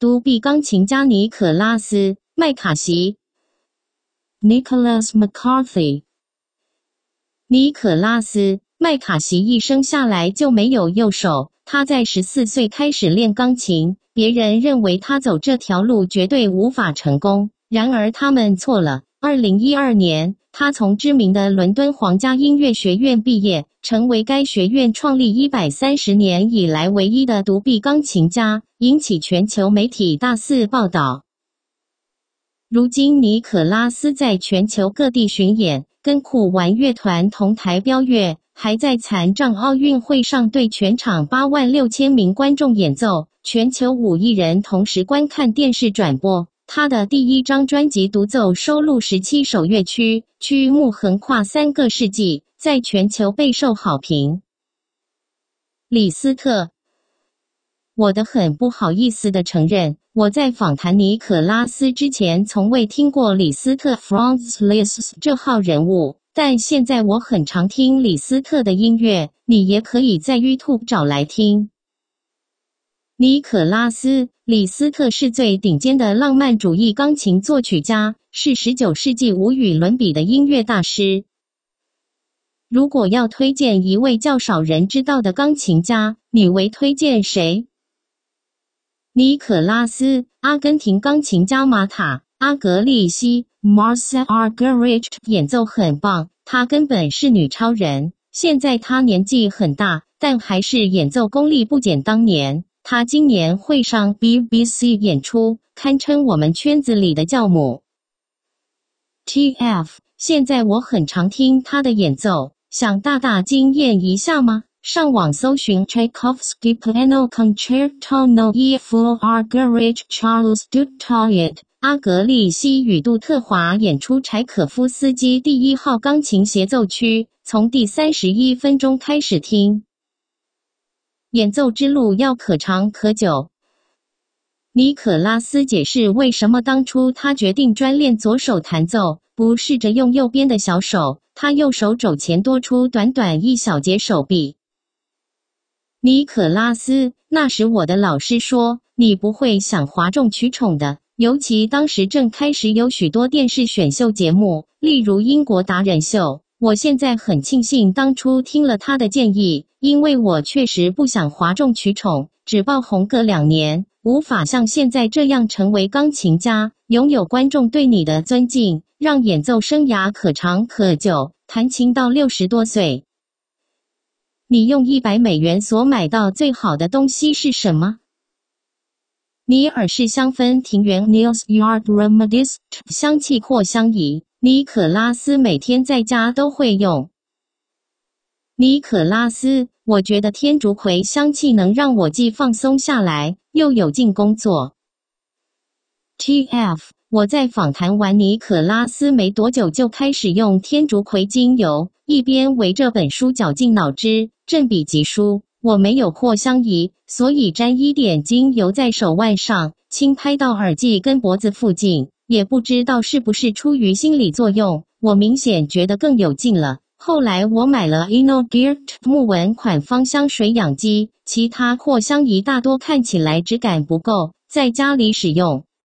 独臂钢琴家尼可拉斯·麦卡锡 （Nicholas McCarthy）。尼可拉斯·麦卡锡一生下来就没有右手，他在十四岁开始练钢琴。别人认为他走这条路绝对无法成功，然而他们错了。二零一二年，他从知名的伦敦皇家音乐学院毕业，成为该学院创立一百三十年以来唯一的独臂钢琴家，引起全球媒体大肆报道。如今，尼可拉斯在全球各地巡演，跟酷玩乐团同台飙乐，还在残障奥运会上对全场八万六千名观众演奏。全球五亿人同时观看电视转播。他的第一张专辑独奏收录十七首乐曲，曲目横跨三个世纪，在全球备受好评。李斯特，我的很不好意思的承认，我在访谈尼可拉斯之前，从未听过李斯特 （Franz Liszt） 这号人物，但现在我很常听李斯特的音乐。你也可以在 YouTube 找来听。尼可拉斯·李斯特是最顶尖的浪漫主义钢琴作曲家，是十九世纪无与伦比的音乐大师。如果要推荐一位较少人知道的钢琴家，你为推荐谁？尼可拉斯·阿根廷钢琴家马塔·阿格利西 （Marcel Argerich） 演奏很棒，她根本是女超人。现在她年纪很大，但还是演奏功力不减当年。他今年会上 BBC 演出，堪称我们圈子里的教母。TF，现在我很常听他的演奏，想大大惊艳一下吗？上网搜寻 Tchaikovsky Piano Concerto No. 1 for Argerich Charles Duttoyet，阿格利希与杜特华演出柴可夫斯基第一号钢琴协奏曲，从第三十一分钟开始听。演奏之路要可长可久。尼可拉斯解释为什么当初他决定专练左手弹奏，不试着用右边的小手。他右手肘前多出短短一小节手臂。尼可拉斯，那时我的老师说你不会想哗众取宠的，尤其当时正开始有许多电视选秀节目，例如英国达人秀。我现在很庆幸当初听了他的建议，因为我确实不想哗众取宠，只爆红个两年，无法像现在这样成为钢琴家，拥有观众对你的尊敬，让演奏生涯可长可久，弹琴到六十多岁。你用一百美元所买到最好的东西是什么？尼尔氏香氛庭园 （Nils Yard Remedies） 香气扩香仪。尼可拉斯每天在家都会用。尼可拉斯，我觉得天竺葵香气能让我既放松下来，又有劲工作。T.F. 我在访谈完尼可拉斯没多久就开始用天竺葵精油，一边围着本书绞尽脑汁，振笔疾书。我没有扩香仪，所以沾一点精油在手腕上，轻拍到耳际跟脖子附近。也不知道是不是出于心理作用，我明显觉得更有劲了。后来我买了 Ino Gear 木纹款芳香水养机，其他扩香仪大多看起来质感不够，在家里使用